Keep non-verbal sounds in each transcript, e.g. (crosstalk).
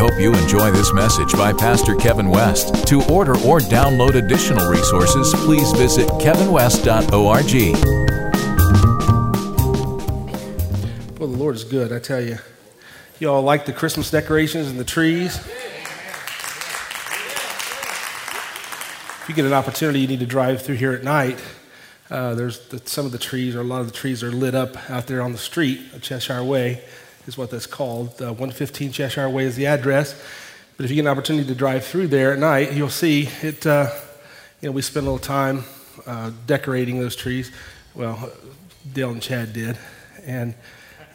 hope you enjoy this message by Pastor Kevin West. To order or download additional resources, please visit kevinwest.org. Well, the Lord is good, I tell you. You all like the Christmas decorations and the trees? If you get an opportunity, you need to drive through here at night. Uh, there's the, some of the trees, or a lot of the trees, are lit up out there on the street of Cheshire Way is what that's called. Uh, 115 Cheshire Way is the address. But if you get an opportunity to drive through there at night, you'll see it. Uh, you know, we spent a little time uh, decorating those trees. Well, Dale and Chad did, and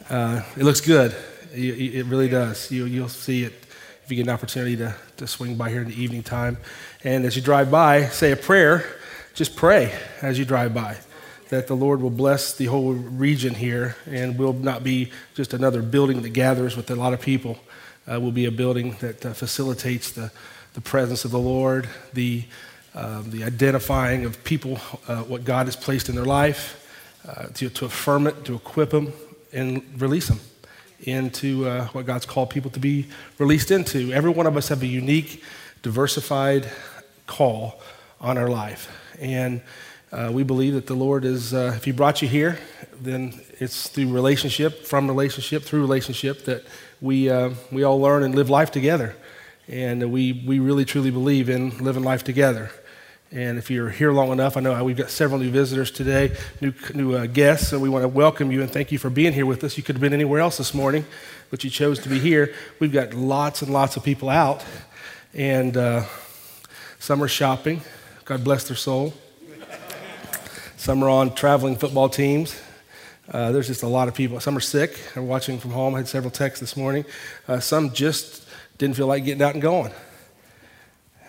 uh, it looks good. It really does. You, you'll see it if you get an opportunity to, to swing by here in the evening time. And as you drive by, say a prayer. Just pray as you drive by that the Lord will bless the whole region here and will not be just another building that gathers with a lot of people. Uh, will be a building that uh, facilitates the, the presence of the Lord, the, uh, the identifying of people, uh, what God has placed in their life, uh, to, to affirm it, to equip them, and release them into uh, what God's called people to be released into. Every one of us have a unique, diversified call on our life. And uh, we believe that the Lord is, uh, if He brought you here, then it's through relationship, from relationship, through relationship, that we, uh, we all learn and live life together. And we, we really truly believe in living life together. And if you're here long enough, I know we've got several new visitors today, new, new uh, guests, and we want to welcome you and thank you for being here with us. You could have been anywhere else this morning, but you chose to be here. We've got lots and lots of people out, and uh, some are shopping. God bless their soul. Some are on traveling football teams. Uh, there's just a lot of people. Some are sick. I'm watching from home. I had several texts this morning. Uh, some just didn't feel like getting out and going.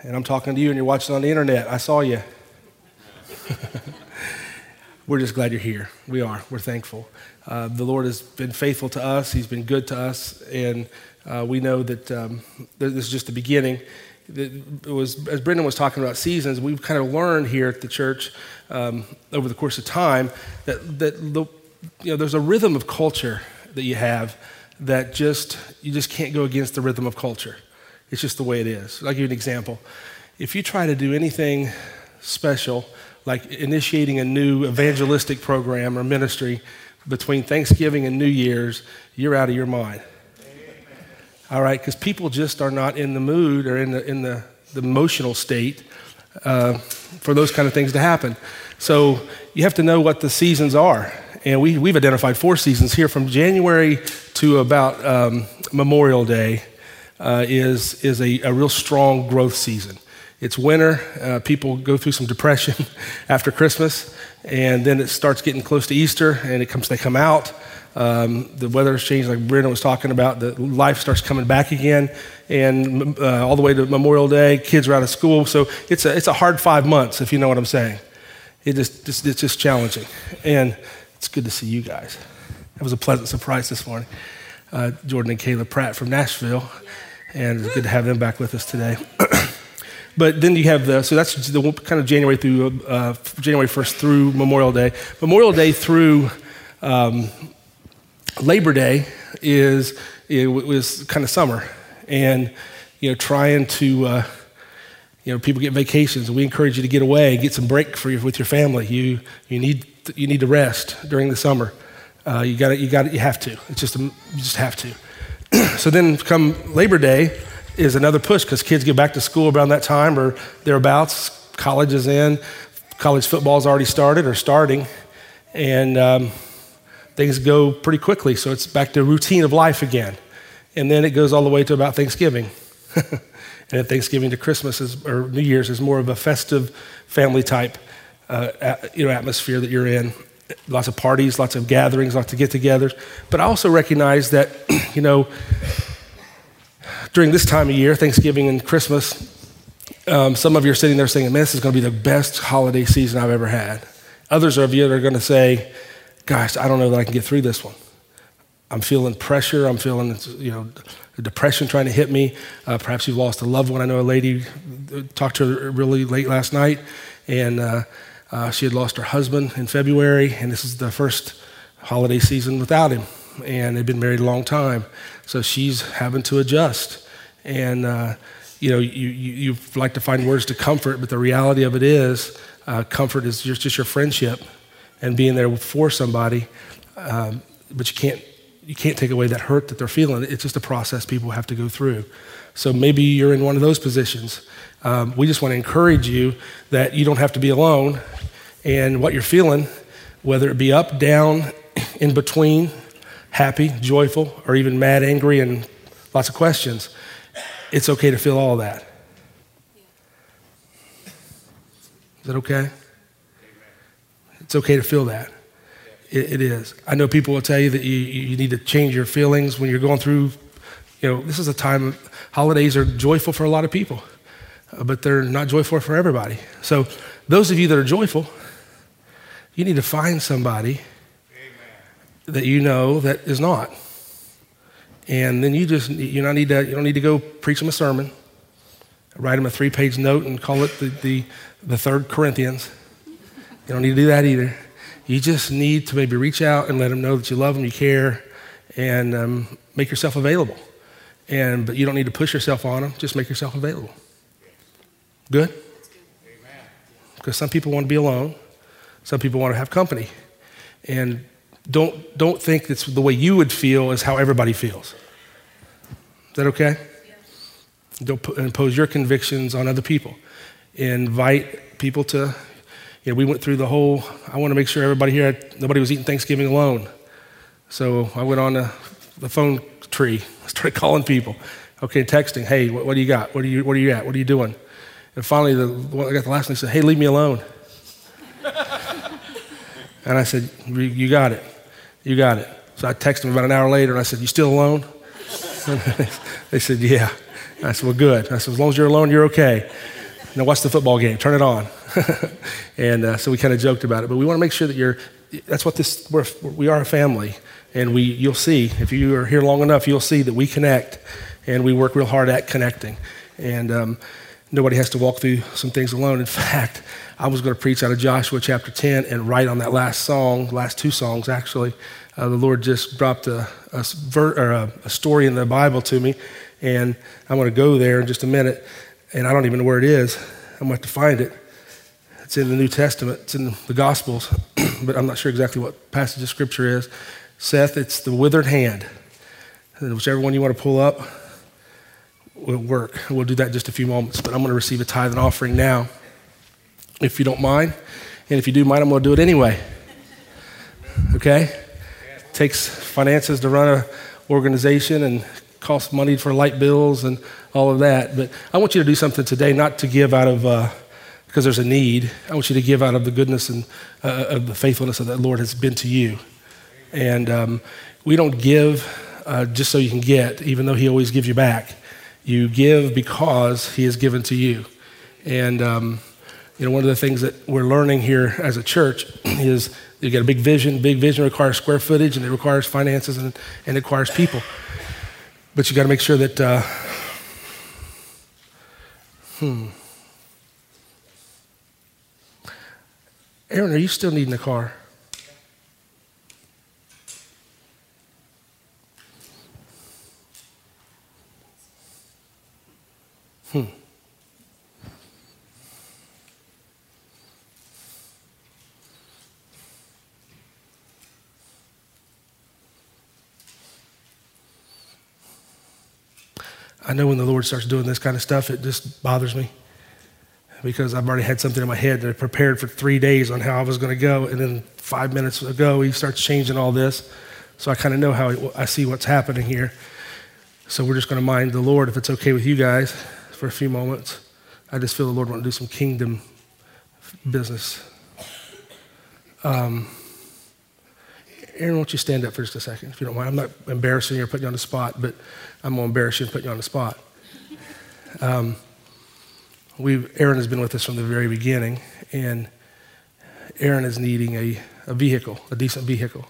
And I'm talking to you, and you're watching on the internet. I saw you. (laughs) We're just glad you're here. We are. We're thankful. Uh, the Lord has been faithful to us. He's been good to us, and uh, we know that um, this is just the beginning it was as Brendan was talking about seasons, we've kind of learned here at the church um, over the course of time that that the, you know there's a rhythm of culture that you have that just you just can't go against the rhythm of culture. It's just the way it is. I'll give you an example. If you try to do anything special, like initiating a new evangelistic program or ministry between Thanksgiving and New Year's, you're out of your mind all right? Because people just are not in the mood or in the, in the, the emotional state uh, for those kind of things to happen. So you have to know what the seasons are. And we, we've identified four seasons here from January to about um, Memorial Day uh, is, is a, a real strong growth season. It's winter. Uh, people go through some depression (laughs) after Christmas, and then it starts getting close to Easter, and it comes. They come out. Um, the weather's changed, like Brendan was talking about. The life starts coming back again, and uh, all the way to Memorial Day, kids are out of school. So it's a, it's a hard five months, if you know what I'm saying. It just, just, it's just challenging. And it's good to see you guys. That was a pleasant surprise this morning. Uh, Jordan and Kayla Pratt from Nashville, and it's good to have them back with us today. (clears throat) but then you have the, so that's the kind of January through, uh, January 1st through Memorial Day. Memorial Day through um, Labor Day is it was kind of summer, and you know trying to uh, you know people get vacations. We encourage you to get away, get some break for with your family. You you need you need to rest during the summer. Uh, you got you got you have to. It's just a, you just have to. (clears throat) so then come Labor Day is another push because kids get back to school around that time or thereabouts. College is in. College football is already started or starting, and um, things go pretty quickly. So it's back to routine of life again. And then it goes all the way to about Thanksgiving. (laughs) and Thanksgiving to Christmas is, or New Year's is more of a festive family type uh, you know, atmosphere that you're in. Lots of parties, lots of gatherings, lots of get togethers. But I also recognize that, (clears throat) you know, during this time of year, Thanksgiving and Christmas, um, some of you are sitting there saying, man, this is going to be the best holiday season I've ever had. Others of you are going to say, gosh, I don't know that I can get through this one. I'm feeling pressure. I'm feeling, you know, depression trying to hit me. Uh, perhaps you've lost a loved one. I know a lady uh, talked to her really late last night, and uh, uh, she had lost her husband in February, and this is the first holiday season without him. And they've been married a long time, so she's having to adjust. And, uh, you know, you, you, you like to find words to comfort, but the reality of it is, uh, comfort is just, just your friendship and being there for somebody. Um, but you can't, you can't take away that hurt that they're feeling. It's just a process people have to go through. So maybe you're in one of those positions. Um, we just want to encourage you that you don't have to be alone. And what you're feeling, whether it be up, down, in between, happy, joyful, or even mad, angry, and lots of questions, it's okay to feel all of that. Is that okay? It's okay to feel that. It, it is. I know people will tell you that you, you need to change your feelings when you're going through, you know, this is a time, holidays are joyful for a lot of people, uh, but they're not joyful for everybody. So, those of you that are joyful, you need to find somebody that you know that is not. And then you just, you don't need to, you don't need to go preach them a sermon, write them a three page note and call it the, the, the third Corinthians. You don't need to do that either. You just need to maybe reach out and let them know that you love them, you care, and um, make yourself available. And, but you don't need to push yourself on them, just make yourself available. Good? Because some people want to be alone, some people want to have company. And don't, don't think that the way you would feel is how everybody feels. Is that okay? Don't impose your convictions on other people. Invite people to, you know, we went through the whole, I want to make sure everybody here, nobody was eating Thanksgiving alone. So I went on the, the phone tree, (laughs) started calling people. Okay, texting, hey, what, what, do you got? What are you, what are you at? What are you doing? And finally, the, I got the last one, he said, hey, leave me alone. (laughs) and I said, you got it. You got it. So I texted him about an hour later and I said, You still alone? (laughs) they said, Yeah. I said, Well, good. I said, As long as you're alone, you're okay. Now watch the football game. Turn it on. (laughs) and uh, so we kind of joked about it. But we want to make sure that you're, that's what this, we're, we are a family. And we, you'll see, if you are here long enough, you'll see that we connect and we work real hard at connecting. And um, nobody has to walk through some things alone. In (laughs) fact, I was going to preach out of Joshua chapter 10 and write on that last song, last two songs actually. Uh, the Lord just dropped a, a, ver, a, a, story in the Bible to me, and I'm going to go there in just a minute. And I don't even know where it is. I'm going to have to find it. It's in the New Testament, it's in the Gospels, (clears throat) but I'm not sure exactly what passage of Scripture is. Seth, it's the withered hand. And whichever one you want to pull up will work. We'll do that in just a few moments, but I'm going to receive a tithe and offering now if you don't mind. And if you do mind, I'm going to do it anyway. Okay? Takes finances to run an organization and costs money for light bills and all of that. But I want you to do something today, not to give out of uh, because there's a need. I want you to give out of the goodness and uh, of the faithfulness that the Lord has been to you. And um, we don't give uh, just so you can get, even though He always gives you back. You give because He has given to you. And um, you know, one of the things that we're learning here as a church (clears throat) is you get a big vision. Big vision requires square footage and it requires finances and, and it requires people. But you got to make sure that, uh, hmm. Aaron, are you still needing a car? Hmm. I know when the Lord starts doing this kind of stuff, it just bothers me because I've already had something in my head that I prepared for three days on how I was going to go. And then five minutes ago, he starts changing all this. So I kind of know how I see what's happening here. So we're just going to mind the Lord if it's okay with you guys for a few moments. I just feel the Lord want to do some kingdom business. Um, Aaron, won't you stand up for just a second, if you don't mind? I'm not embarrassing you or putting you on the spot, but I'm going to embarrass you and put you on the spot. Um, we Aaron has been with us from the very beginning, and Aaron is needing a, a vehicle, a decent vehicle.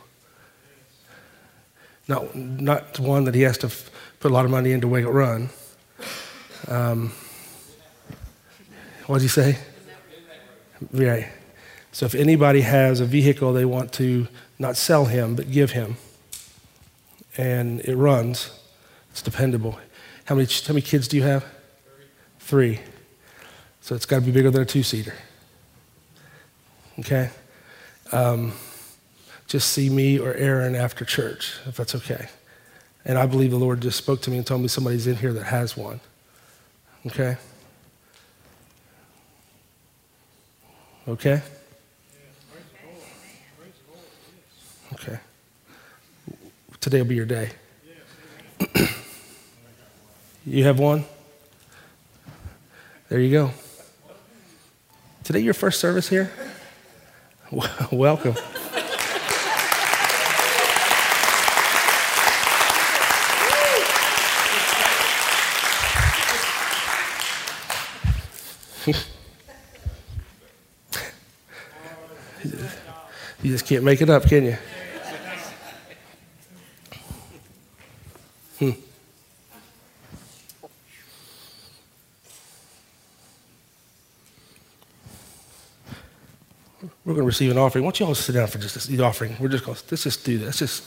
Not, not one that he has to f- put a lot of money into to make it run. Um, what did he say? Right. So if anybody has a vehicle they want to not sell him, but give him, and it runs, it's dependable. How many, how many kids do you have? Three. So it's got to be bigger than a two seater. Okay? Um, just see me or Aaron after church, if that's okay. And I believe the Lord just spoke to me and told me somebody's in here that has one. Okay? Okay? Okay. Today will be your day. (clears throat) you have one? There you go. Today your first service here? (laughs) Welcome. (laughs) you just can't make it up, can you? We're going to receive an offering. Why don't you all sit down for just the offering? We're just going to let's just do this. Let's just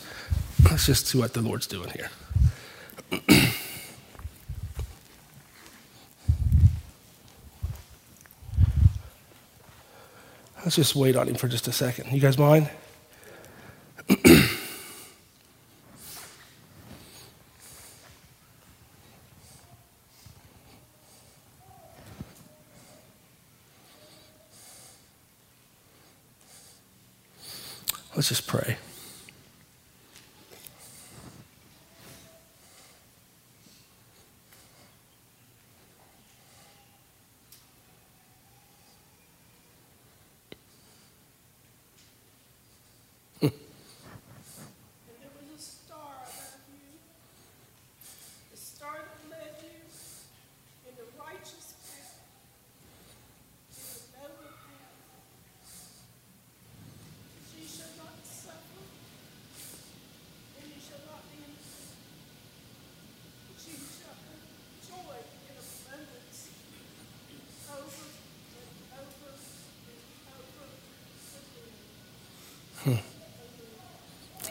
let's just see what the Lord's doing here. Let's just wait on him for just a second. You guys mind? (clears throat) Let's just pray.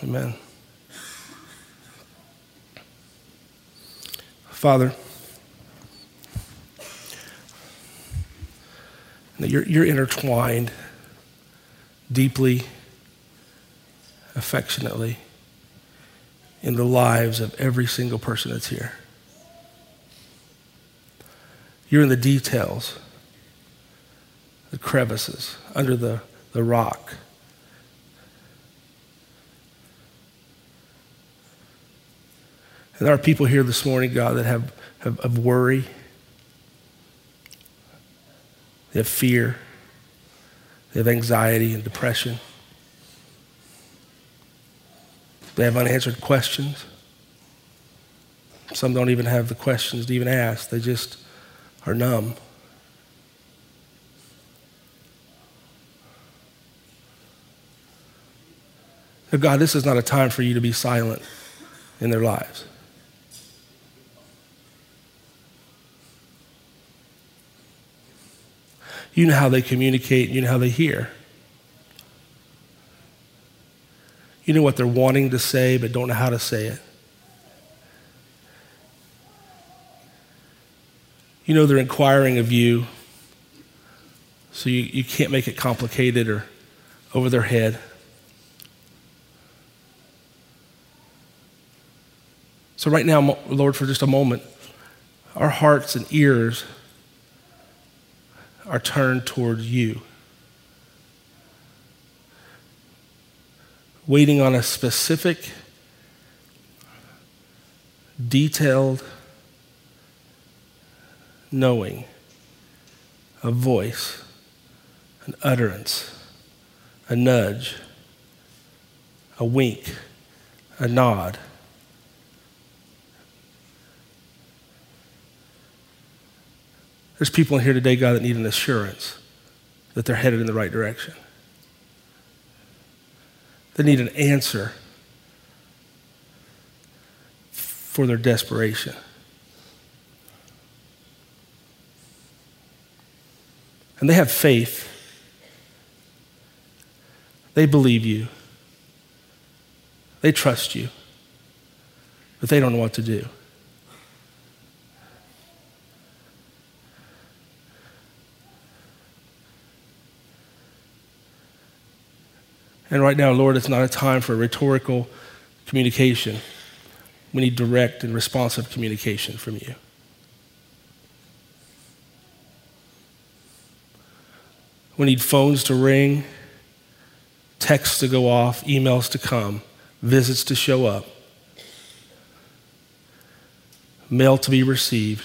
Amen. Father, you're, you're intertwined deeply, affectionately in the lives of every single person that's here. You're in the details, the crevices, under the, the rock. There are people here this morning, God, that have, have, have worry, they have fear, they have anxiety and depression, they have unanswered questions. Some don't even have the questions to even ask, they just are numb. God, this is not a time for you to be silent in their lives. You know how they communicate, you know how they hear. You know what they're wanting to say, but don't know how to say it. You know they're inquiring of you, so you, you can't make it complicated or over their head. So, right now, Lord, for just a moment, our hearts and ears are turned toward you. Waiting on a specific, detailed knowing, a voice, an utterance, a nudge, a wink, a nod There's people in here today, God, that need an assurance that they're headed in the right direction. They need an answer for their desperation. And they have faith. They believe you. They trust you. But they don't know what to do. And right now, Lord, it's not a time for rhetorical communication. We need direct and responsive communication from you. We need phones to ring, texts to go off, emails to come, visits to show up, mail to be received.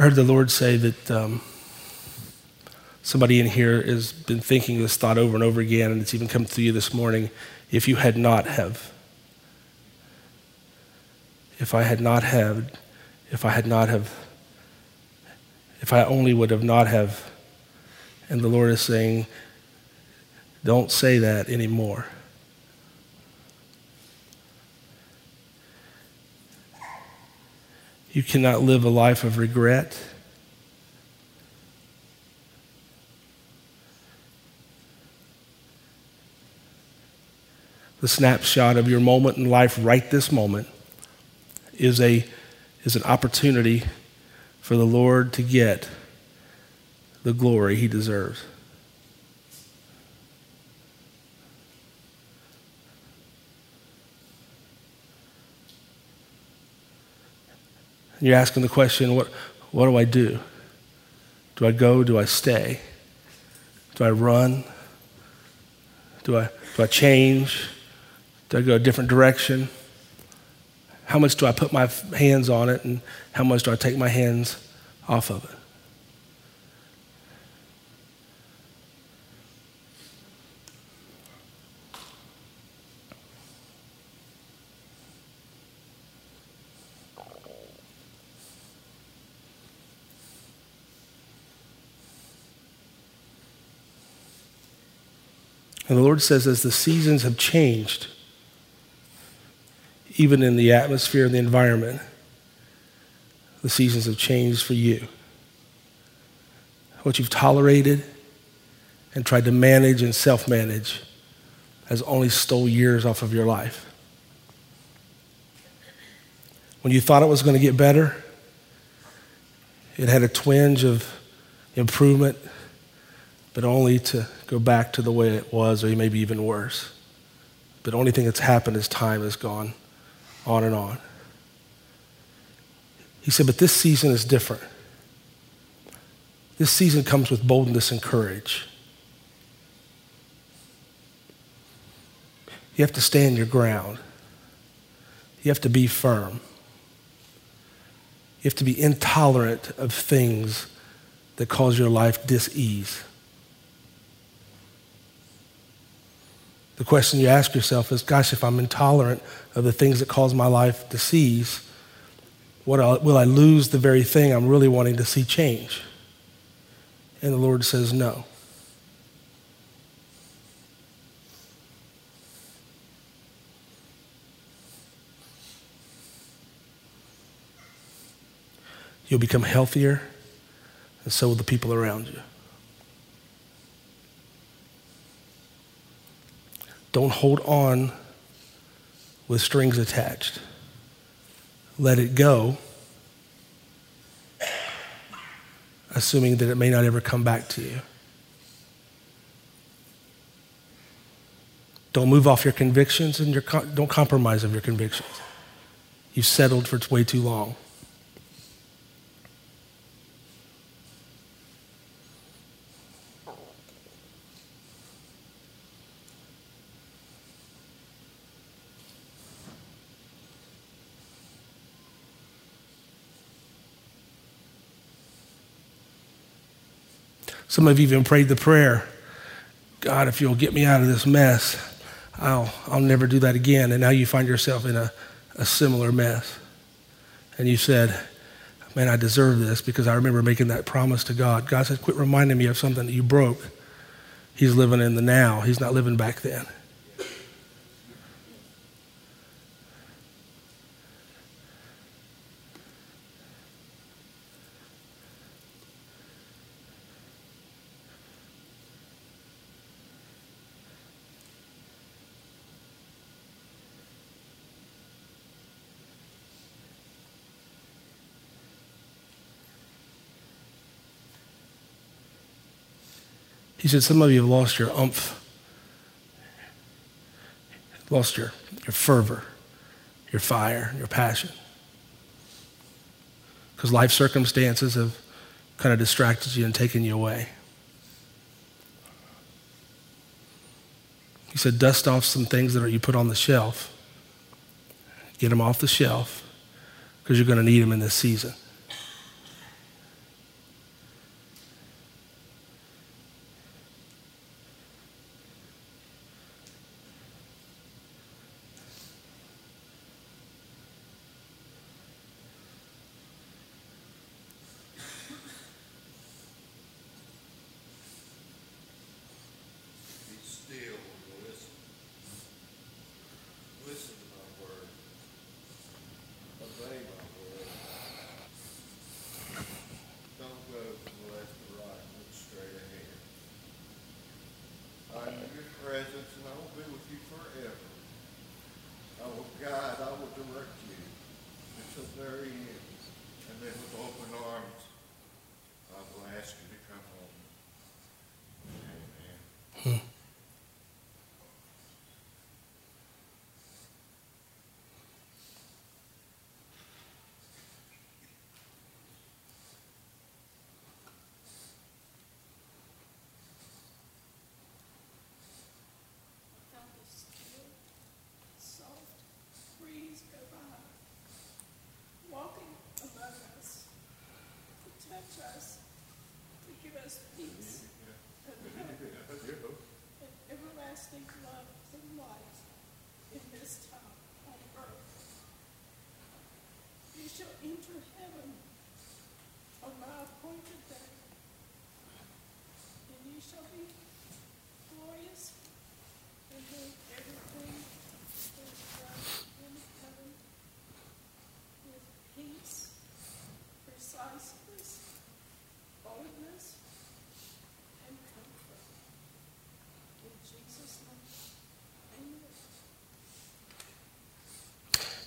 I heard the Lord say that um, somebody in here has been thinking this thought over and over again, and it's even come to you this morning. If you had not have, if I had not have, if I had not have, if I only would have not have, and the Lord is saying, don't say that anymore. You cannot live a life of regret. The snapshot of your moment in life right this moment is, a, is an opportunity for the Lord to get the glory he deserves. And you're asking the question, what, what do I do? Do I go? Do I stay? Do I run? Do I, do I change? Do I go a different direction? How much do I put my hands on it, and how much do I take my hands off of it? And the Lord says, as the seasons have changed, even in the atmosphere and the environment, the seasons have changed for you. What you've tolerated and tried to manage and self manage has only stole years off of your life. When you thought it was going to get better, it had a twinge of improvement but only to go back to the way it was, or maybe even worse. But the only thing that's happened is time has gone on and on. He said, but this season is different. This season comes with boldness and courage. You have to stand your ground. You have to be firm. You have to be intolerant of things that cause your life dis-ease. The question you ask yourself is gosh, if I'm intolerant of the things that cause my life to seize, what will I lose the very thing I'm really wanting to see change? And the Lord says, no. You'll become healthier, and so will the people around you. Don't hold on with strings attached. Let it go, assuming that it may not ever come back to you. Don't move off your convictions and your, don't compromise of your convictions. You've settled for way too long. Some of you even prayed the prayer God, if you'll get me out of this mess, I'll, I'll never do that again. And now you find yourself in a, a similar mess. And you said, Man, I deserve this because I remember making that promise to God. God said, Quit reminding me of something that you broke. He's living in the now. He's not living back then. Said, Some of you have lost your umph, lost your, your fervor, your fire, your passion. Because life circumstances have kind of distracted you and taken you away. He said, Dust off some things that are, you put on the shelf. Get them off the shelf because you're going to need them in this season.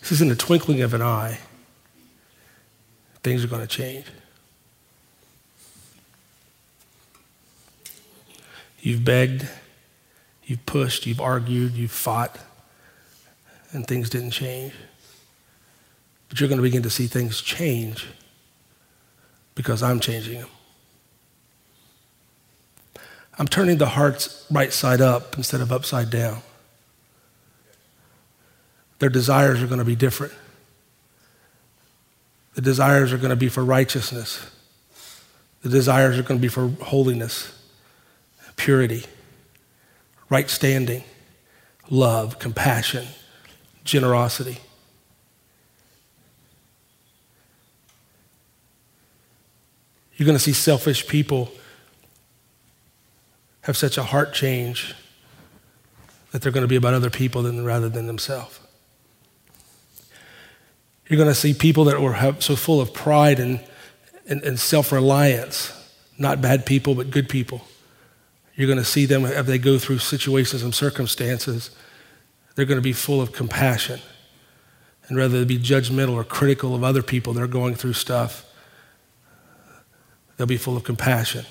This is in the twinkling of an eye. Things are going to change. You've begged, you've pushed, you've argued, you've fought, and things didn't change. But you're going to begin to see things change because I'm changing them. I'm turning the hearts right side up instead of upside down. Their desires are going to be different. The desires are going to be for righteousness. The desires are going to be for holiness, purity, right standing, love, compassion, generosity. You're going to see selfish people have such a heart change that they're going to be about other people than, rather than themselves. You're going to see people that were so full of pride and, and, and self reliance, not bad people, but good people. You're going to see them as they go through situations and circumstances, they're going to be full of compassion. And rather than be judgmental or critical of other people that are going through stuff, they'll be full of compassion.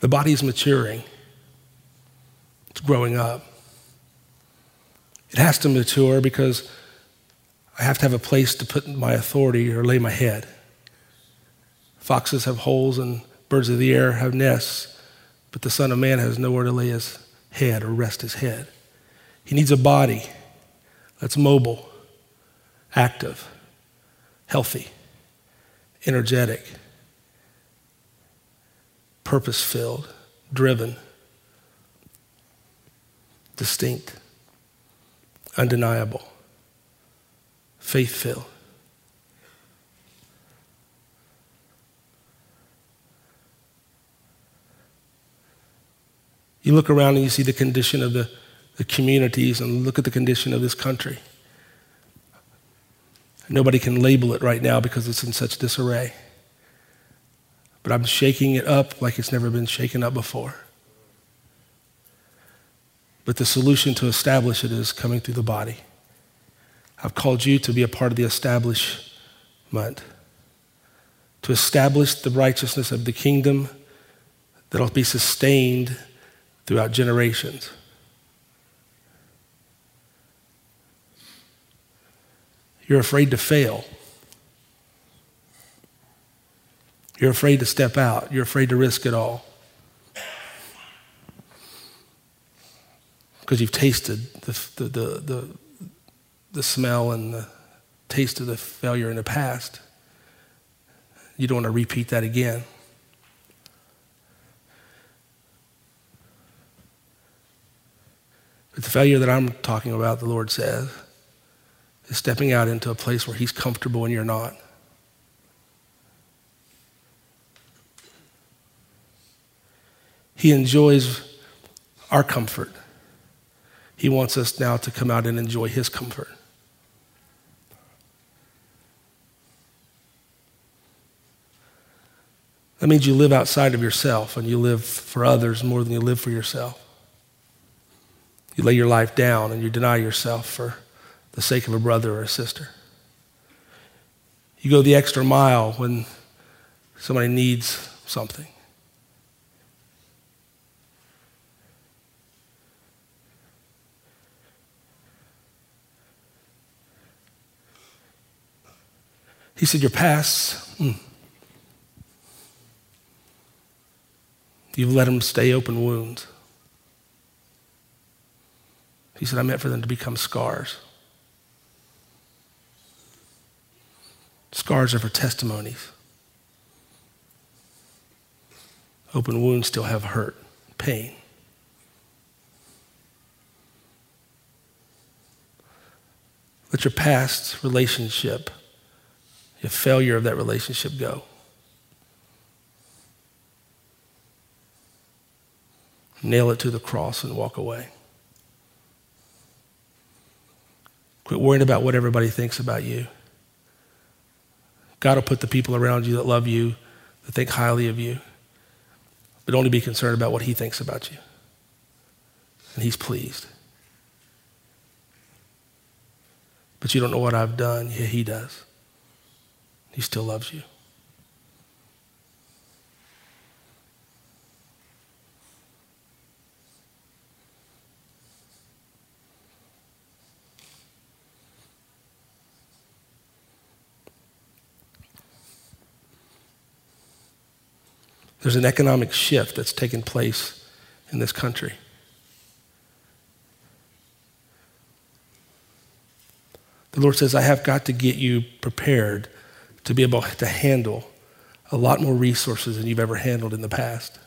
The body's maturing growing up. It has to mature because I have to have a place to put my authority or lay my head. Foxes have holes and birds of the air have nests, but the Son of Man has nowhere to lay his head or rest his head. He needs a body that's mobile, active, healthy, energetic, purpose filled, driven distinct, undeniable, faith filled. You look around and you see the condition of the, the communities and look at the condition of this country. Nobody can label it right now because it's in such disarray. But I'm shaking it up like it's never been shaken up before. But the solution to establish it is coming through the body. I've called you to be a part of the establishment, to establish the righteousness of the kingdom that'll be sustained throughout generations. You're afraid to fail. You're afraid to step out. You're afraid to risk it all. Because you've tasted the, the, the, the, the smell and the taste of the failure in the past. You don't want to repeat that again. But the failure that I'm talking about, the Lord says, is stepping out into a place where He's comfortable and you're not. He enjoys our comfort. He wants us now to come out and enjoy His comfort. That means you live outside of yourself and you live for others more than you live for yourself. You lay your life down and you deny yourself for the sake of a brother or a sister. You go the extra mile when somebody needs something. He said, Your past, mm, you've let them stay open wounds. He said, I meant for them to become scars. Scars are for testimonies. Open wounds still have hurt, pain. Let your past relationship, your failure of that relationship go. Nail it to the cross and walk away. Quit worrying about what everybody thinks about you. God will put the people around you that love you, that think highly of you, but only be concerned about what He thinks about you. And He's pleased. But you don't know what I've done. Yeah, He does. He still loves you. There's an economic shift that's taken place in this country. The Lord says, I have got to get you prepared to be able to handle a lot more resources than you've ever handled in the past.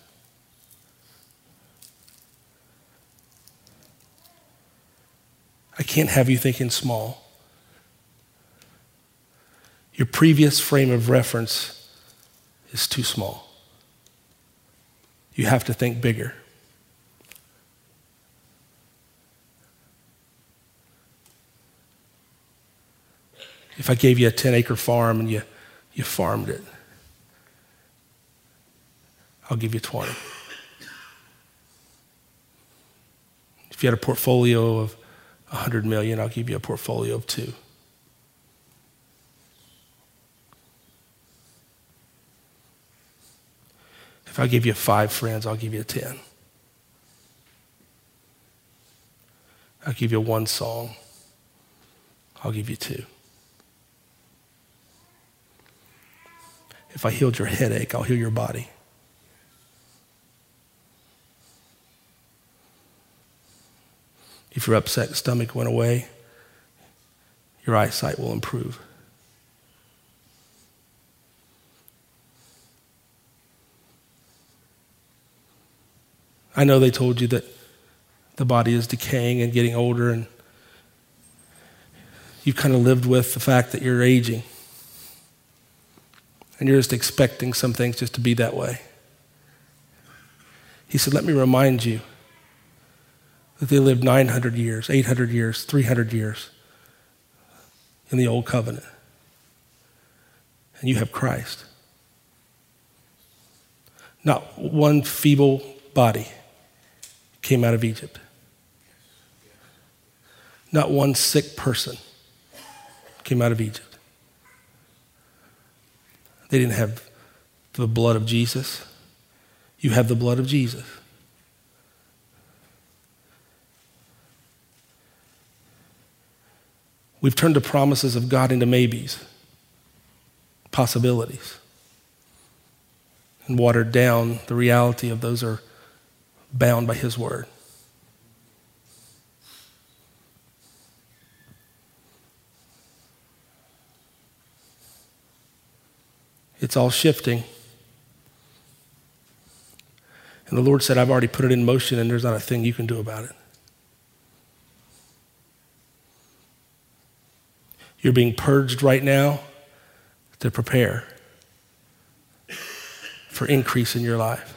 I can't have you thinking small. Your previous frame of reference is too small you have to think bigger. If I gave you a 10 acre farm and you, you farmed it, I'll give you 20. If you had a portfolio of 100 million, I'll give you a portfolio of two. If I give you five friends, I'll give you 10. I'll give you one song, I'll give you two. If I healed your headache, I'll heal your body. If your upset stomach went away, your eyesight will improve. I know they told you that the body is decaying and getting older, and you've kind of lived with the fact that you're aging. And you're just expecting some things just to be that way. He said, Let me remind you that they lived 900 years, 800 years, 300 years in the old covenant. And you have Christ. Not one feeble body came out of Egypt. Not one sick person came out of Egypt. They didn't have the blood of Jesus. You have the blood of Jesus. We've turned the promises of God into maybes, possibilities, and watered down the reality of those are bound by His word. It's all shifting. And the Lord said, I've already put it in motion, and there's not a thing you can do about it. You're being purged right now to prepare for increase in your life.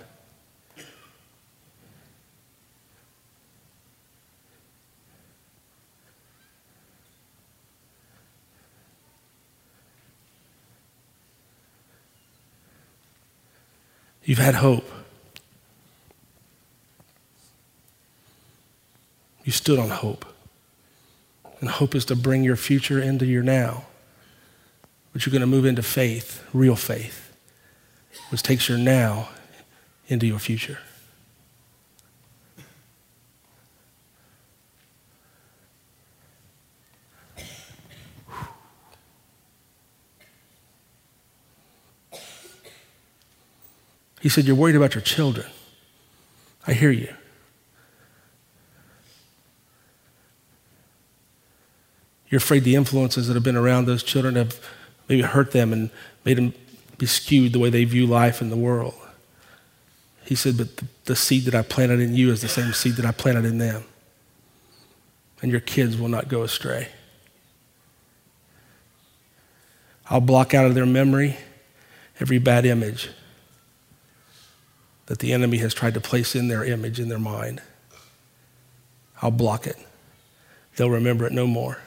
You've had hope. You stood on hope. And hope is to bring your future into your now. But you're going to move into faith, real faith, which takes your now into your future. He said, You're worried about your children. I hear you. You're afraid the influences that have been around those children have maybe hurt them and made them be skewed the way they view life and the world. He said, But the, the seed that I planted in you is the same seed that I planted in them. And your kids will not go astray. I'll block out of their memory every bad image that the enemy has tried to place in their image in their mind. I'll block it. They'll remember it no more.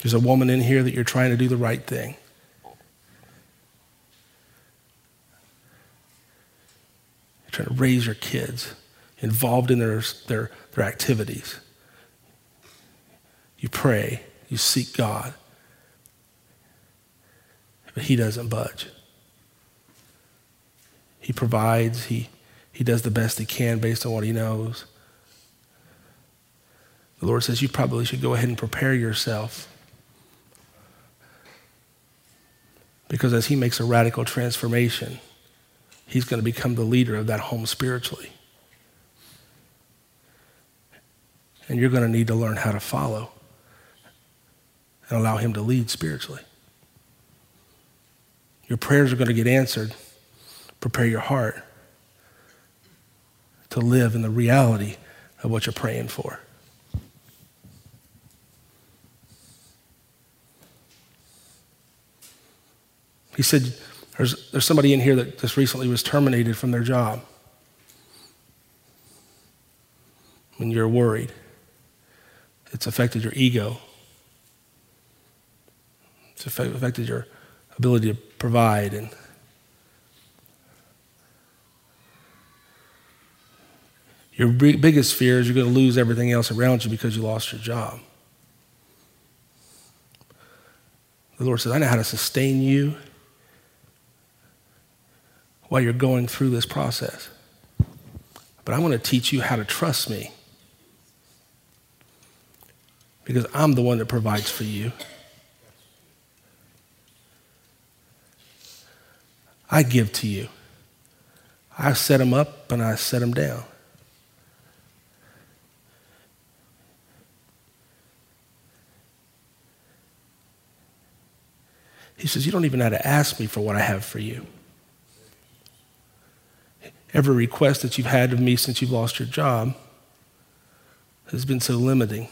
There's a woman in here that you're trying to do the right thing. You're trying to raise your kids, involved in their, their, their activities. You pray, you seek God, but He doesn't budge. He provides, He, he does the best He can based on what He knows. The Lord says you probably should go ahead and prepare yourself Because as he makes a radical transformation, he's going to become the leader of that home spiritually. And you're going to need to learn how to follow and allow him to lead spiritually. Your prayers are going to get answered. Prepare your heart to live in the reality of what you're praying for. He said, there's, there's somebody in here that just recently was terminated from their job. When you're worried, it's affected your ego, it's affected your ability to provide and Your biggest fear is you're going to lose everything else around you because you lost your job. The Lord says, I know how to sustain you while you're going through this process. But I want to teach you how to trust me because I'm the one that provides for you. I give to you. I set them up and I set them down. He says, You don't even have to ask me for what I have for you every request that you've had of me since you've lost your job, has been so limiting.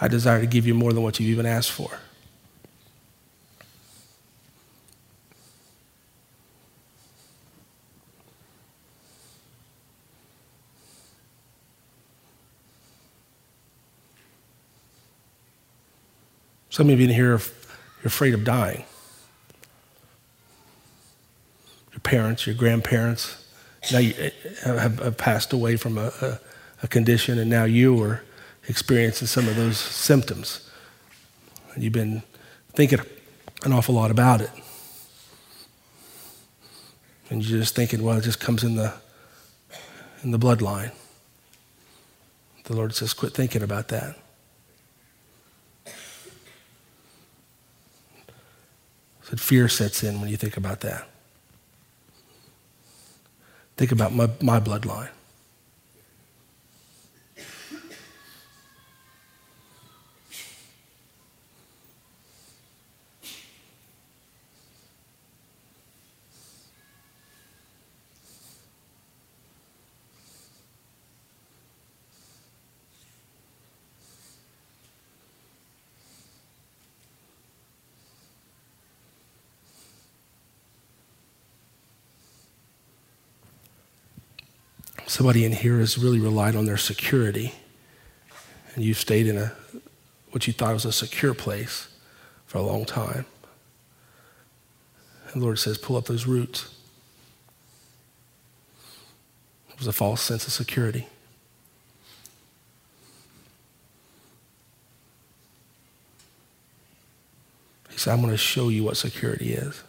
I desire to give you more than what you've even asked for. Some of you in here are afraid of dying. Your parents, your grandparents, now you eh, have, have passed away from a, a, a condition, and now you are experiencing some of those symptoms. You've been thinking an awful lot about it. And you're just thinking, well, it just comes in the, in the bloodline. The Lord says, quit thinking about that. Said fear sets in when you think about that. Think about my, my bloodline. Somebody in here has really relied on their security, and you've stayed in a what you thought was a secure place for a long time. And the Lord says, pull up those roots. It was a false sense of security. He said, I'm going to show you what security is.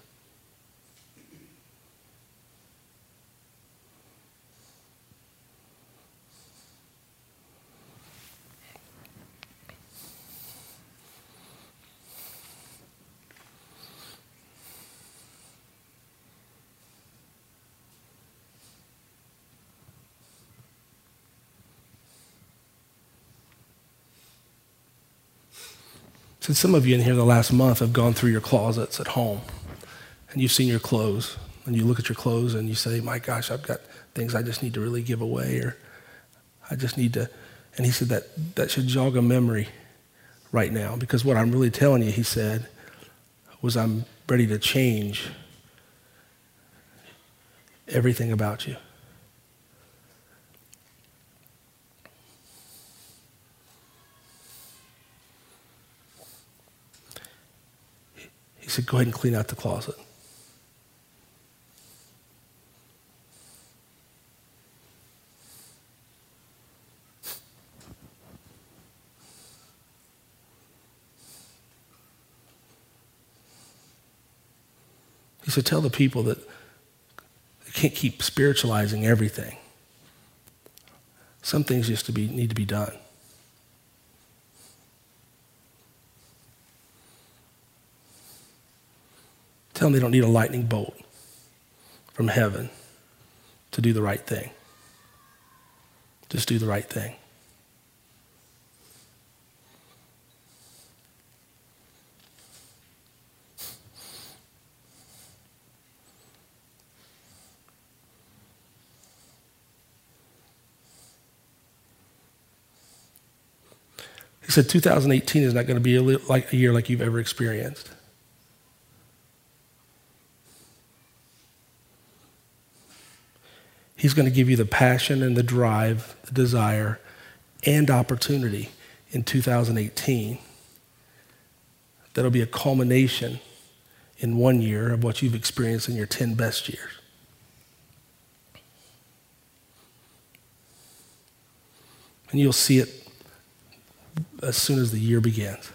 Since some of you in here the last month have gone through your closets at home and you've seen your clothes and you look at your clothes and you say, my gosh, I've got things I just need to really give away or I just need to. And he said that that should jog a memory right now because what I'm really telling you, he said, was I'm ready to change everything about you. Said, Go ahead and clean out the closet. He said, Tell the people that they can't keep spiritualizing everything. Some things just to be, need to be done. Tell them they don't need a lightning bolt from heaven to do the right thing. Just do the right thing. He said 2018 is not going to be a, like a year like you've ever experienced. He's going to give you the passion and the drive, the desire, and opportunity in 2018. That'll be a culmination in one year of what you've experienced in your 10 best years. And you'll see it as soon as the year begins.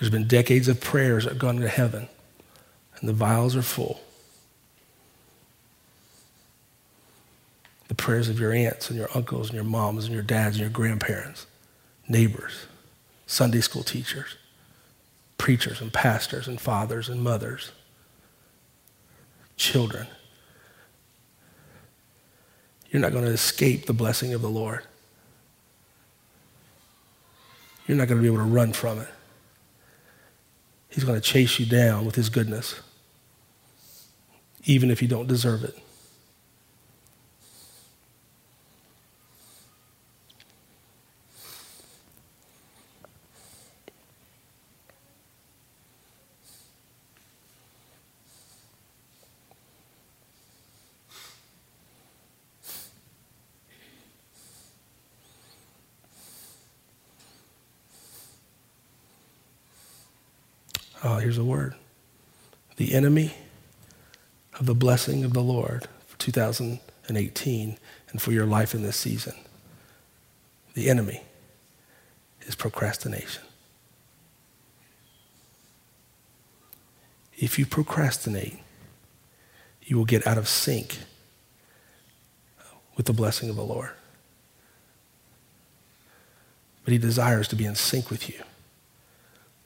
There's been decades of prayers that have gone to heaven, and the vials are full. The prayers of your aunts and your uncles and your moms and your dads and your grandparents, neighbors, Sunday school teachers, preachers and pastors and fathers and mothers, children. you're not going to escape the blessing of the Lord. You're not going to be able to run from it. He's going to chase you down with his goodness, even if you don't deserve it. Oh, here's a word. The enemy of the blessing of the Lord for 2018 and for your life in this season. The enemy is procrastination. If you procrastinate, you will get out of sync with the blessing of the Lord. But he desires to be in sync with you.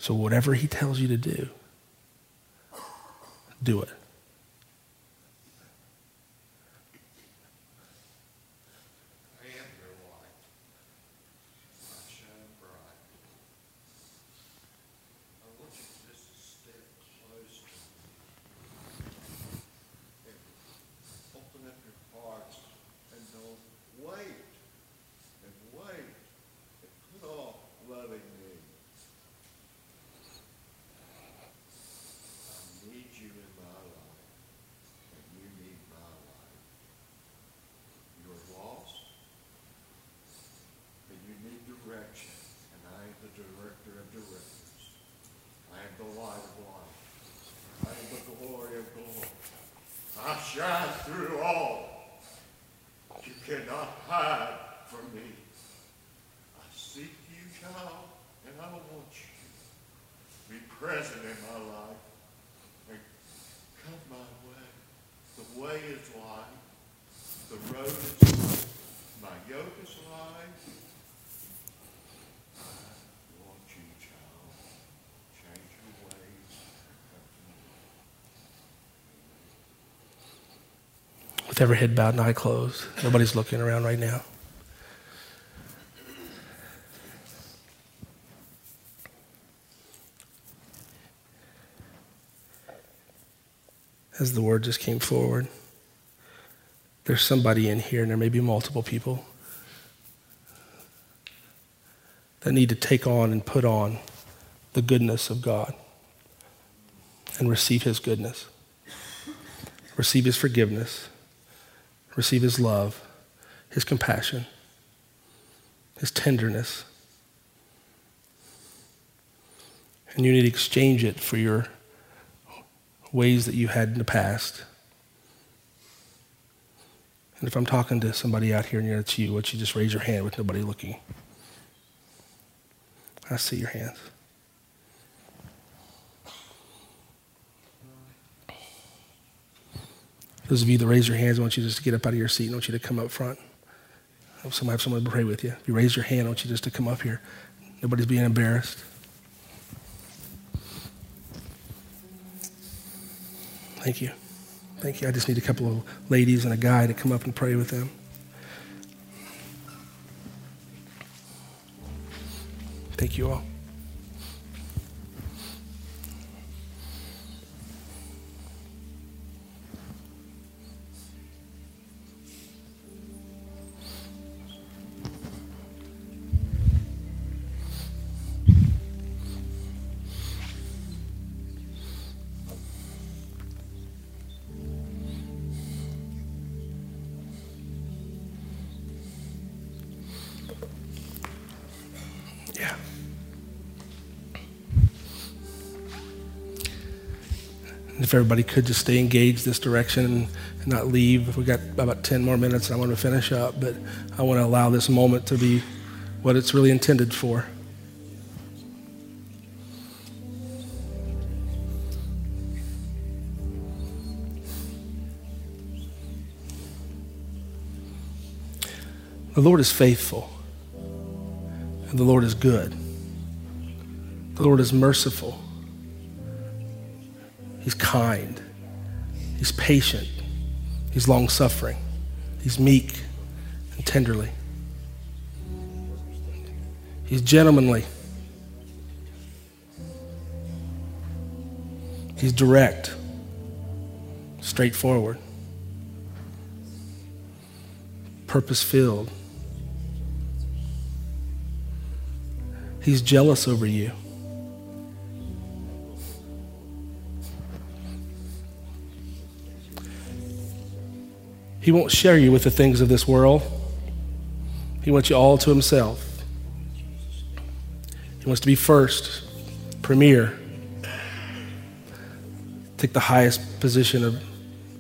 So, whatever He tells you to do, do it. shine through all. You cannot hide from me. I seek you, child, and I want you to be present in my life and come my way. The way is light. The road is light. My yoke is light. With every head bowed and eye closed. Nobody's looking around right now. As the word just came forward, there's somebody in here, and there may be multiple people that need to take on and put on the goodness of God and receive His goodness, receive His forgiveness receive his love, his compassion, his tenderness. And you need to exchange it for your ways that you had in the past. And if I'm talking to somebody out here and it's you, would you just raise your hand with nobody looking? I see your hands. Those of you that raise your hands, I want you just to get up out of your seat. I want you to come up front. I have someone, to pray with you. If you raise your hand, I want you just to come up here. Nobody's being embarrassed. Thank you. Thank you. I just need a couple of ladies and a guy to come up and pray with them. Thank you all. If everybody could just stay engaged this direction and, and not leave. We got about 10 more minutes I want to finish up, but I want to allow this moment to be what it's really intended for. The Lord is faithful, and the Lord is good. The Lord is merciful. He's kind. He's patient. He's long suffering. He's meek. and tenderly. He's gentlemanly. He's direct, straightforward, purpose filled. He's jealous over you. He won't share you with the things of this world. He wants you all to himself. He wants to be first, premier, take the highest position of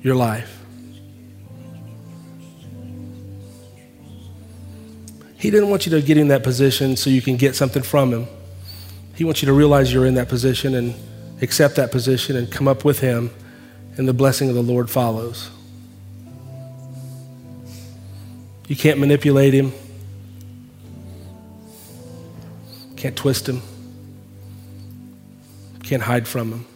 your life. He didn't want you to get in that position so you can get something from him. He wants you to realize you're in that position and accept that position and come up with him, and the blessing of the Lord follows. You can't manipulate him. Can't twist him. Can't hide from him.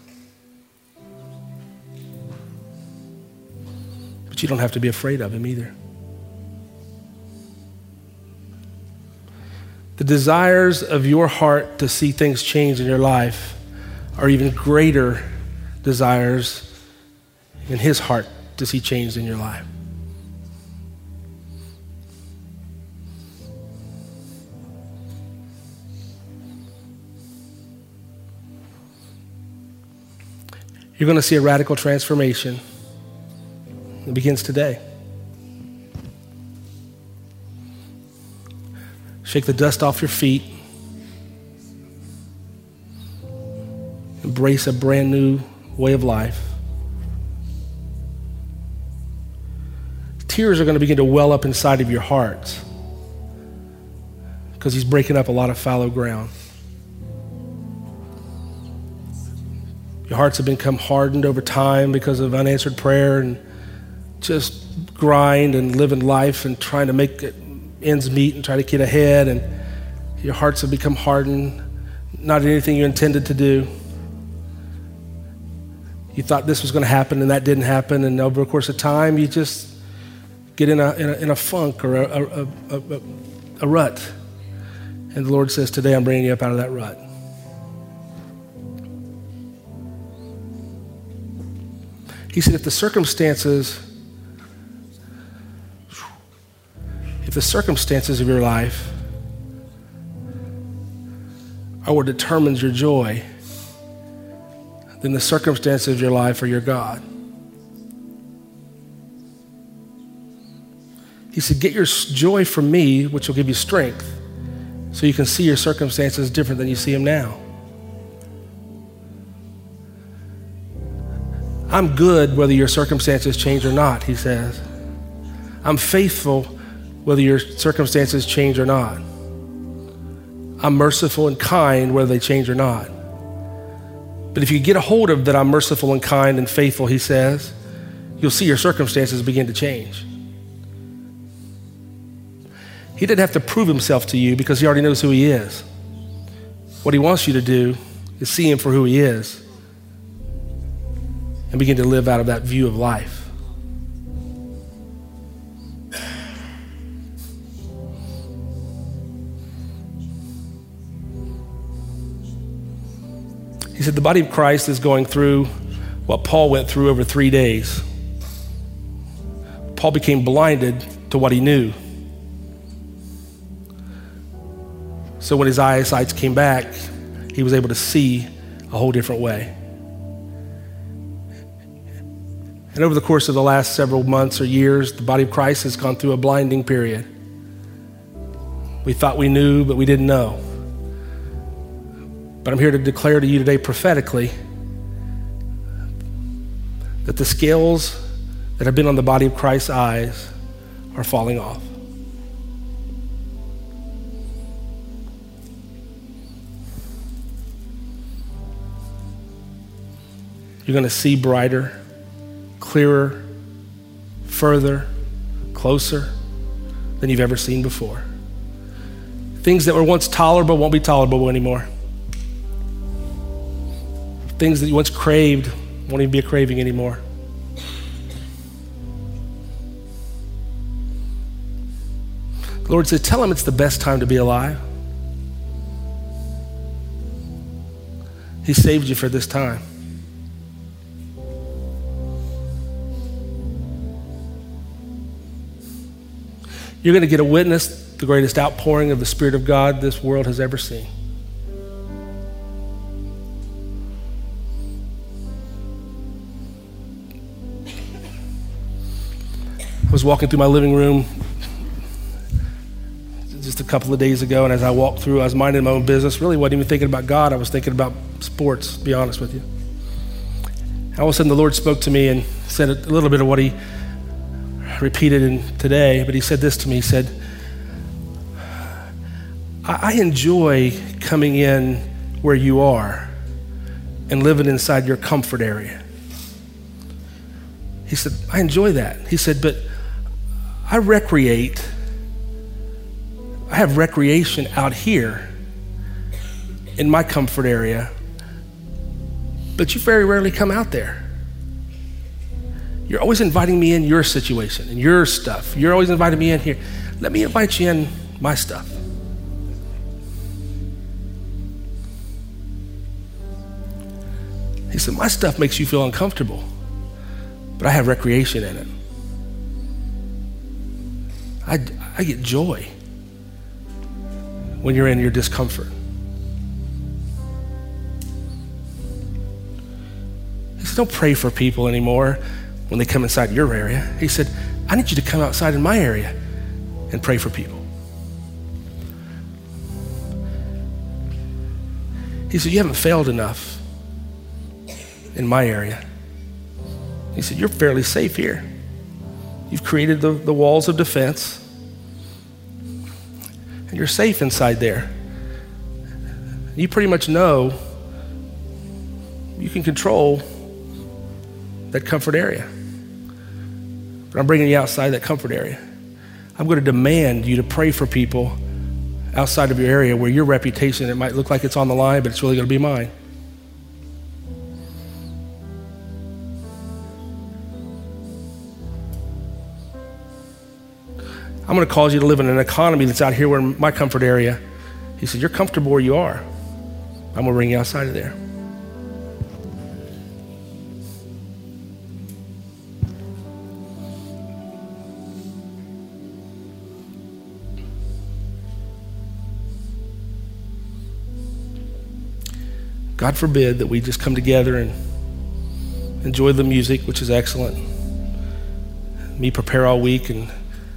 But you don't have to be afraid of him either. The desires of your heart to see things change in your life are even greater desires in his heart to see change in your life. You're going to see a radical transformation. It begins today. Shake the dust off your feet. Embrace a brand new way of life. Tears are going to begin to well up inside of your hearts because he's breaking up a lot of fallow ground. Your hearts have become hardened over time because of unanswered prayer and just grind and living life and trying to make ends meet and try to get ahead. And your hearts have become hardened, not anything you intended to do. You thought this was going to happen and that didn't happen. And over the course of time, you just get in a, in a, in a funk or a, a, a, a rut. And the Lord says, Today I'm bringing you up out of that rut. He said, if the circumstances, if the circumstances of your life are what determines your joy, then the circumstances of your life are your God. He said, Get your joy from me, which will give you strength, so you can see your circumstances different than you see them now. I'm good whether your circumstances change or not, he says. I'm faithful whether your circumstances change or not. I'm merciful and kind whether they change or not. But if you get a hold of that I'm merciful and kind and faithful, he says, you'll see your circumstances begin to change. He didn't have to prove himself to you because he already knows who he is. What he wants you to do is see him for who he is and begin to live out of that view of life. He said the body of Christ is going through what Paul went through over three days. Paul became blinded to what he knew. So when his eyesight came back, he was able to see a whole different way. And over the course of the last several months or years, the body of Christ has gone through a blinding period. We thought we knew, but we didn't know. But I'm here to declare to you today prophetically that the scales that have been on the body of Christ's eyes are falling off. You're going to see brighter clearer, further, closer than you've ever seen before. Things that were once tolerable won't be tolerable anymore. Things that you once craved won't even be a craving anymore. The Lord said, Tell him it's the best time to be alive. He saved you for this time. You're going to get a witness the greatest outpouring of the Spirit of God this world has ever seen. I was walking through my living room just a couple of days ago, and as I walked through, I was minding my own business. Really wasn't even thinking about God. I was thinking about sports, to be honest with you. All of a sudden, the Lord spoke to me and said a little bit of what He repeated in today, but He said this to me. He said, I enjoy coming in where you are and living inside your comfort area. He said, I enjoy that. He said, but I recreate, I have recreation out here in my comfort area, but you very rarely come out there. You're always inviting me in your situation and your stuff. You're always inviting me in here. Let me invite you in my stuff. He said, My stuff makes you feel uncomfortable, but I have recreation in it. I, I get joy when you're in your discomfort. He said, Don't pray for people anymore when they come inside your area. He said, I need you to come outside in my area and pray for people. He said, You haven't failed enough in my area. He said, You're fairly safe here. You've created the, the walls of defense, and you're safe inside there. You pretty much know you can control that comfort area. But I'm bringing you outside that comfort area. I'm going to demand you to pray for people outside of your area where your reputation, it might look like it's on the line, but it's really going to be mine. I'm going to cause you to live in an economy that's out here where my comfort area. He said, You're comfortable where you are. I'm going to bring you outside of there. God forbid that we just come together and enjoy the music, which is excellent. Me prepare all week and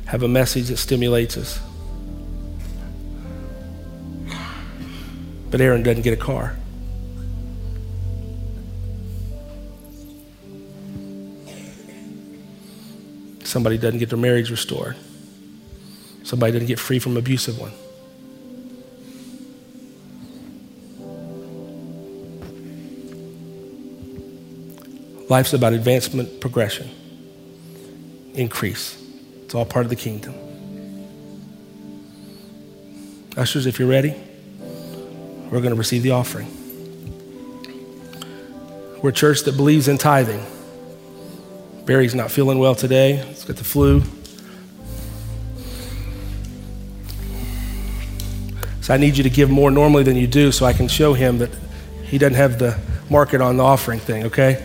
have a message that stimulates us. But Aaron doesn't get a car. Somebody doesn't get their marriage restored. Somebody doesn't get free from abusive one. Life's about advancement, progression, increase. It's all part of the kingdom. Ushers, if you're ready, we're going to receive the offering. We're a church that believes in tithing. Barry's not feeling well today, he's got the flu. So I need you to give more normally than you do so I can show him that he doesn't have the market on the offering thing, okay?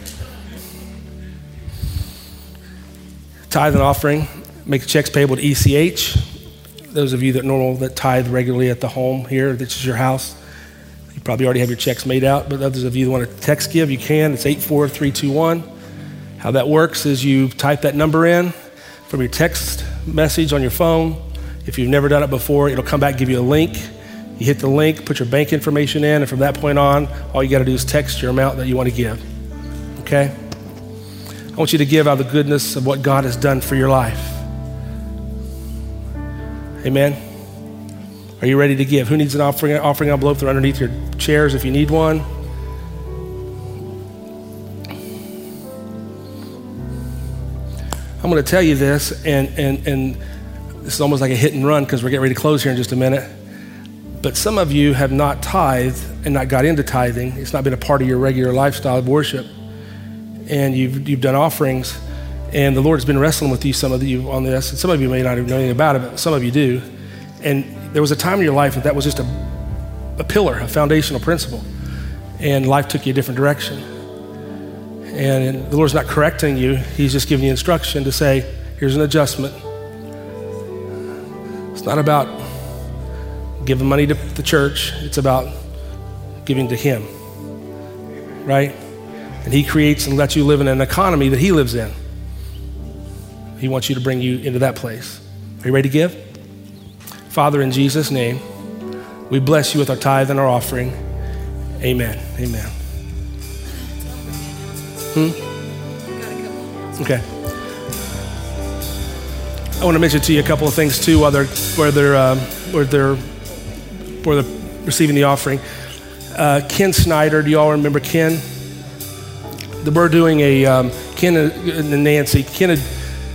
Tithe and offering make the checks payable to ECH. Those of you that normal that tithe regularly at the home here, this is your house. You probably already have your checks made out, but others of you that want to text give, you can. It's 84321. How that works is you type that number in from your text message on your phone. If you've never done it before, it'll come back give you a link. You hit the link, put your bank information in, and from that point on, all you got to do is text your amount that you want to give. Okay? I want you to give out the goodness of what God has done for your life. Amen. Are you ready to give? Who needs an offering, offering envelope? They're underneath your chairs if you need one. I'm going to tell you this, and, and, and this is almost like a hit and run because we're getting ready to close here in just a minute. But some of you have not tithed and not got into tithing. It's not been a part of your regular lifestyle of worship. And you've, you've done offerings and the Lord's been wrestling with you, some of you, on this. And some of you may not even know anything about it, but some of you do. And there was a time in your life that that was just a, a pillar, a foundational principle. And life took you a different direction. And the Lord's not correcting you, He's just giving you instruction to say, here's an adjustment. It's not about giving money to the church, it's about giving to Him. Right? And He creates and lets you live in an economy that He lives in. He wants you to bring you into that place. Are you ready to give? Father, in Jesus' name, we bless you with our tithe and our offering. Amen. Amen. Hmm? Okay. I want to mention to you a couple of things too while they're, where they're, um, where they're, where they're receiving the offering. Uh, Ken Snyder, do you all remember Ken? We're doing a, um, Ken and Nancy. Ken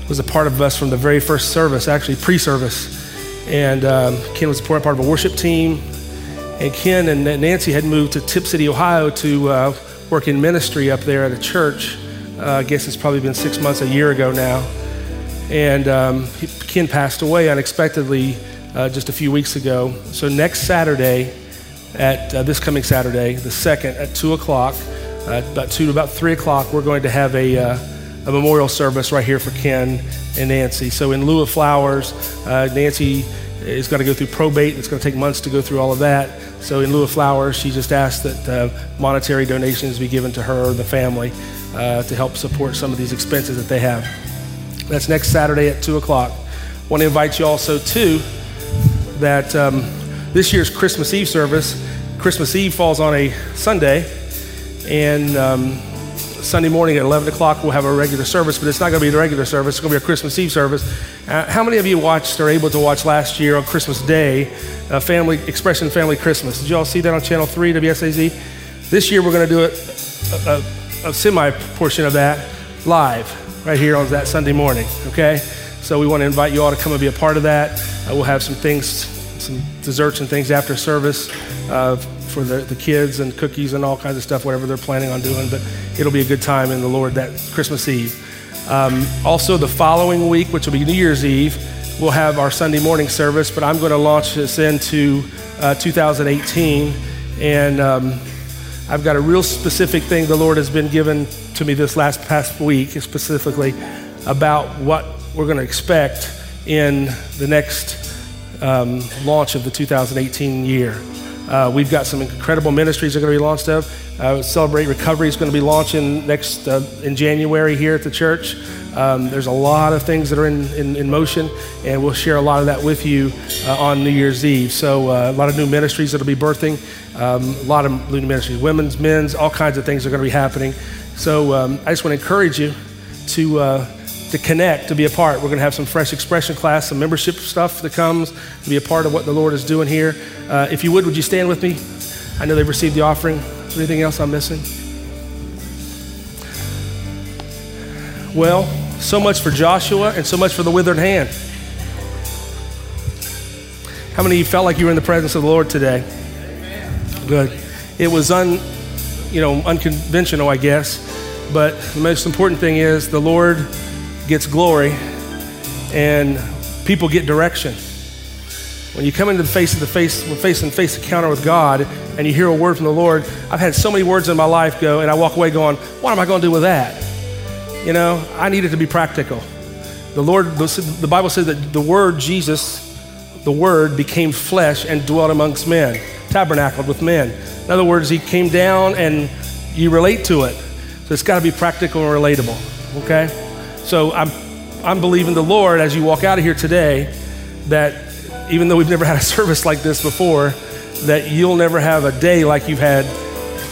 was a part of us from the very first service, actually pre service. And um, Ken was part of a worship team. And Ken and Nancy had moved to Tipp City, Ohio to uh, work in ministry up there at a church. Uh, I guess it's probably been six months, a year ago now. And um, Ken passed away unexpectedly uh, just a few weeks ago. So next Saturday, at uh, this coming Saturday, the second at two o'clock, uh, about two to about three o'clock, we're going to have a, uh, a memorial service right here for Ken and Nancy. So in lieu of flowers, Nancy is going to go through probate. It's going to take months to go through all of that. So, in lieu of flowers, she just asked that uh, monetary donations be given to her or the family uh, to help support some of these expenses that they have. That's next Saturday at 2 o'clock. I want to invite you also, to that um, this year's Christmas Eve service, Christmas Eve falls on a Sunday, and um, Sunday morning at 11 o'clock, we'll have a regular service, but it's not going to be the regular service. It's going to be a Christmas Eve service. Uh, how many of you watched or able to watch last year on Christmas Day, uh, Family Expression Family Christmas? Did you all see that on Channel 3, WSAZ? This year, we're going to do a, a, a semi portion of that live right here on that Sunday morning, okay? So we want to invite you all to come and be a part of that. Uh, we'll have some things, some desserts and things after service. Uh, for the, the kids and cookies and all kinds of stuff, whatever they're planning on doing. But it'll be a good time in the Lord that Christmas Eve. Um, also, the following week, which will be New Year's Eve, we'll have our Sunday morning service, but I'm going to launch this into uh, 2018. And um, I've got a real specific thing the Lord has been given to me this last past week, specifically about what we're going to expect in the next um, launch of the 2018 year. Uh, we've got some incredible ministries that are going to be launched up. Uh, Celebrate Recovery is going to be launching next uh, in January here at the church. Um, there's a lot of things that are in, in, in, motion, and we'll share a lot of that with you uh, on New Year's Eve. So, uh, a lot of new ministries that'll be birthing, um, a lot of new ministries, women's, men's, all kinds of things are going to be happening. So, um, I just want to encourage you to uh, to connect, to be a part. We're going to have some fresh expression class, some membership stuff that comes to be a part of what the Lord is doing here. Uh, if you would, would you stand with me? I know they've received the offering. Is there anything else I'm missing? Well, so much for Joshua and so much for the withered hand. How many of you felt like you were in the presence of the Lord today? Good. It was un, you know, unconventional, I guess, but the most important thing is the Lord gets glory and people get direction. When you come into the face of the face, face and face encounter with God and you hear a word from the Lord, I've had so many words in my life go, and I walk away going, what am I going to do with that? You know, I need it to be practical. The Lord, the Bible says that the word Jesus, the word became flesh and dwelt amongst men, tabernacled with men. In other words, he came down and you relate to it. So it's got to be practical and relatable, okay? So I'm, I'm believing the Lord as you walk out of here today that even though we've never (laughs) had a service like this before, that you'll never have a day like you've had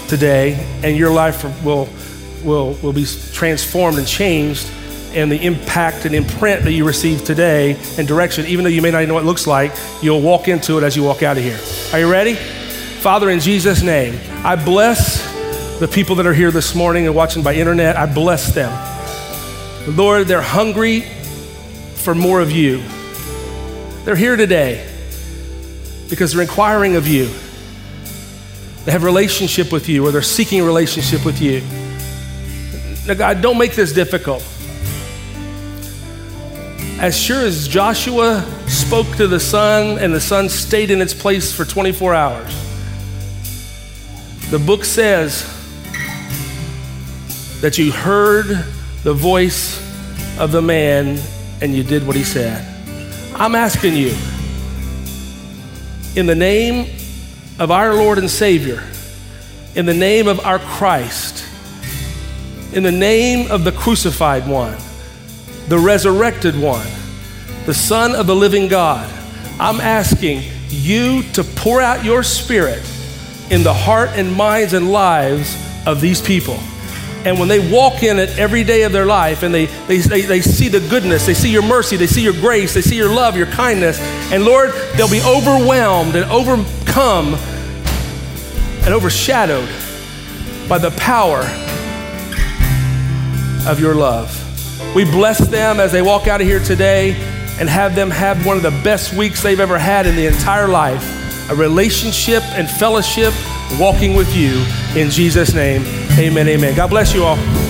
today, and your life will, will, will be transformed and changed. And the impact and imprint that you receive today and direction, even though you may not even know what it looks like, you'll walk into it as you walk out of here. Are you ready? Father, in Jesus' name, I bless the people that are here this morning and watching by internet. I bless them. Lord, they're hungry for more of you. They're here today because they're inquiring of you. They have relationship with you or they're seeking a relationship with you. Now, God, don't make this difficult. As sure as Joshua spoke to the sun, and the sun stayed in its place for 24 hours. The book says that you heard the voice of the man and you did what he said. I'm asking you, in the name of our Lord and Savior, in the name of our Christ, in the name of the crucified one, the resurrected one, the Son of the living God, I'm asking you to pour out your spirit in the heart and minds and lives of these people. And when they walk in it every day of their life and they, they, they, they, see the goodness, they see your mercy, they see your grace, they see your love, your kindness, and Lord, they'll be overwhelmed and overcome and overshadowed by the power of your love. We bless them as they walk out of here today and have them have one of the best weeks they've ever had in the entire life a relationship and fellowship walking with you. In Jesus' name, amen, amen. God bless you all.